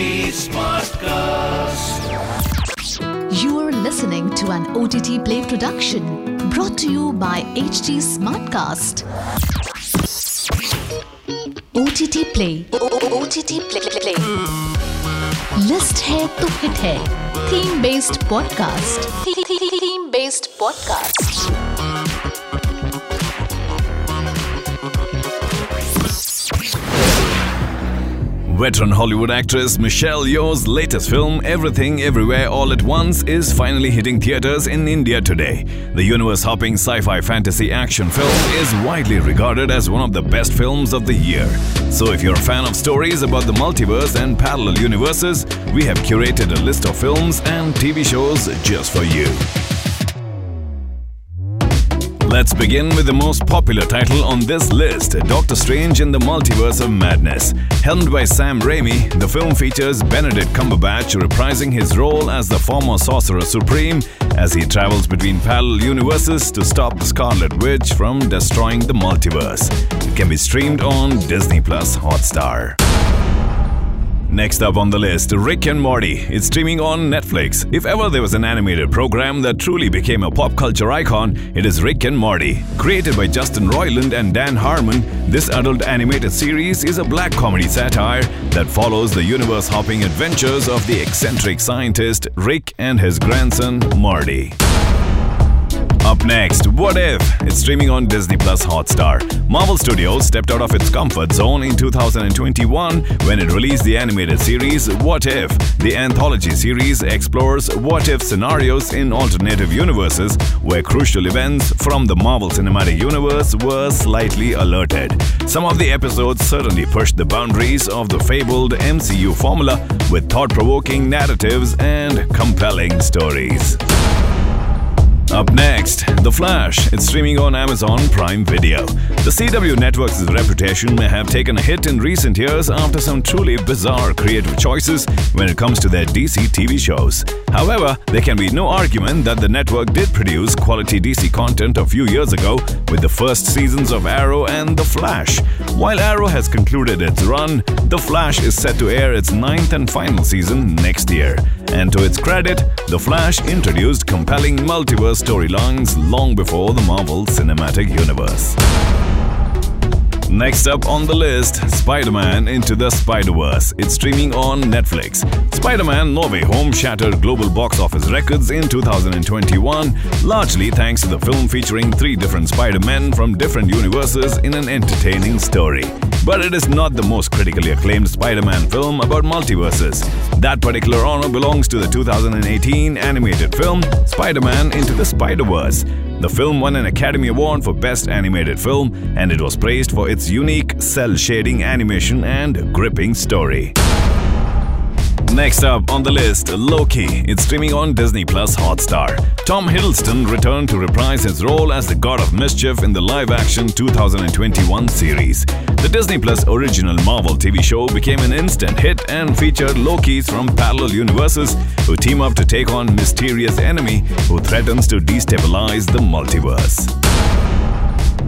HT Smartcast. You are listening to an OTT Play production brought to you by HT Smartcast. OTT Play. OTT Play. Play. List है तो hit है theme based podcast theme based podcast Veteran Hollywood actress Michelle Yeoh's latest film, Everything Everywhere All at Once, is finally hitting theaters in India today. The universe hopping sci fi fantasy action film is widely regarded as one of the best films of the year. So, if you're a fan of stories about the multiverse and parallel universes, we have curated a list of films and TV shows just for you. Let's begin with the most popular title on this list Doctor Strange in the Multiverse of Madness. Helmed by Sam Raimi, the film features Benedict Cumberbatch reprising his role as the former Sorcerer Supreme as he travels between parallel universes to stop the Scarlet Witch from destroying the multiverse. It can be streamed on Disney Plus Hotstar. Next up on the list, Rick and Morty. It's streaming on Netflix. If ever there was an animated program that truly became a pop culture icon, it is Rick and Morty. Created by Justin Roiland and Dan Harmon, this adult animated series is a black comedy satire that follows the universe hopping adventures of the eccentric scientist Rick and his grandson Morty. Up next, What If? It's streaming on Disney Plus Hotstar. Marvel Studios stepped out of its comfort zone in 2021 when it released the animated series What If? The anthology series explores what if scenarios in alternative universes where crucial events from the Marvel Cinematic Universe were slightly alerted. Some of the episodes certainly pushed the boundaries of the fabled MCU formula with thought provoking narratives and compelling stories. Up next, The Flash. It's streaming on Amazon Prime Video. The CW network's reputation may have taken a hit in recent years after some truly bizarre creative choices when it comes to their DC TV shows. However, there can be no argument that the network did produce quality DC content a few years ago with the first seasons of Arrow and The Flash. While Arrow has concluded its run, The Flash is set to air its ninth and final season next year. And to its credit, The Flash introduced compelling multiverse storylines long before the Marvel Cinematic Universe. Next up on the list, Spider Man Into the Spider Verse. It's streaming on Netflix. Spider Man No Way Home shattered global box office records in 2021, largely thanks to the film featuring three different Spider Men from different universes in an entertaining story. But it is not the most critically acclaimed Spider Man film about multiverses. That particular honor belongs to the 2018 animated film Spider Man Into the Spider Verse. The film won an Academy Award for Best Animated Film, and it was praised for its unique cell shading animation and gripping story. Next up on the list, Loki. It's streaming on Disney Plus Hotstar. Tom Hiddleston returned to reprise his role as the God of Mischief in the live action 2021 series. The Disney Plus original Marvel TV show became an instant hit and featured Lokis from parallel universes who team up to take on mysterious enemy who threatens to destabilize the multiverse.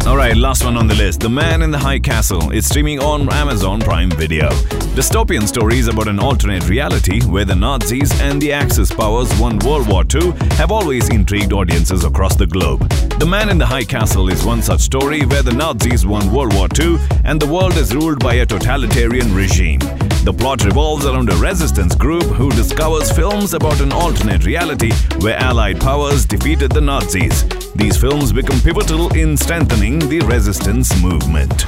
Alright, last one on the list The Man in the High Castle. It's streaming on Amazon Prime Video. Dystopian stories about an alternate reality where the Nazis and the Axis powers won World War II have always intrigued audiences across the globe. The Man in the High Castle is one such story where the Nazis won World War II and the world is ruled by a totalitarian regime. The plot revolves around a resistance group who discovers films about an alternate reality where Allied powers defeated the Nazis. These films become pivotal in strengthening the resistance movement.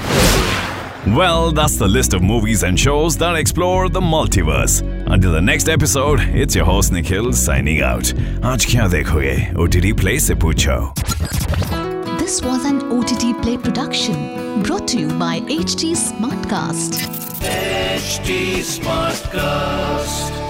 Well, that's the list of movies and shows that explore the multiverse. Until the next episode, it's your host Nikhil signing out. आज क्या देखोगे? OTT Play से पूछो. This was an OTT Play production brought to you by HT Smartcast. HT Smartcast.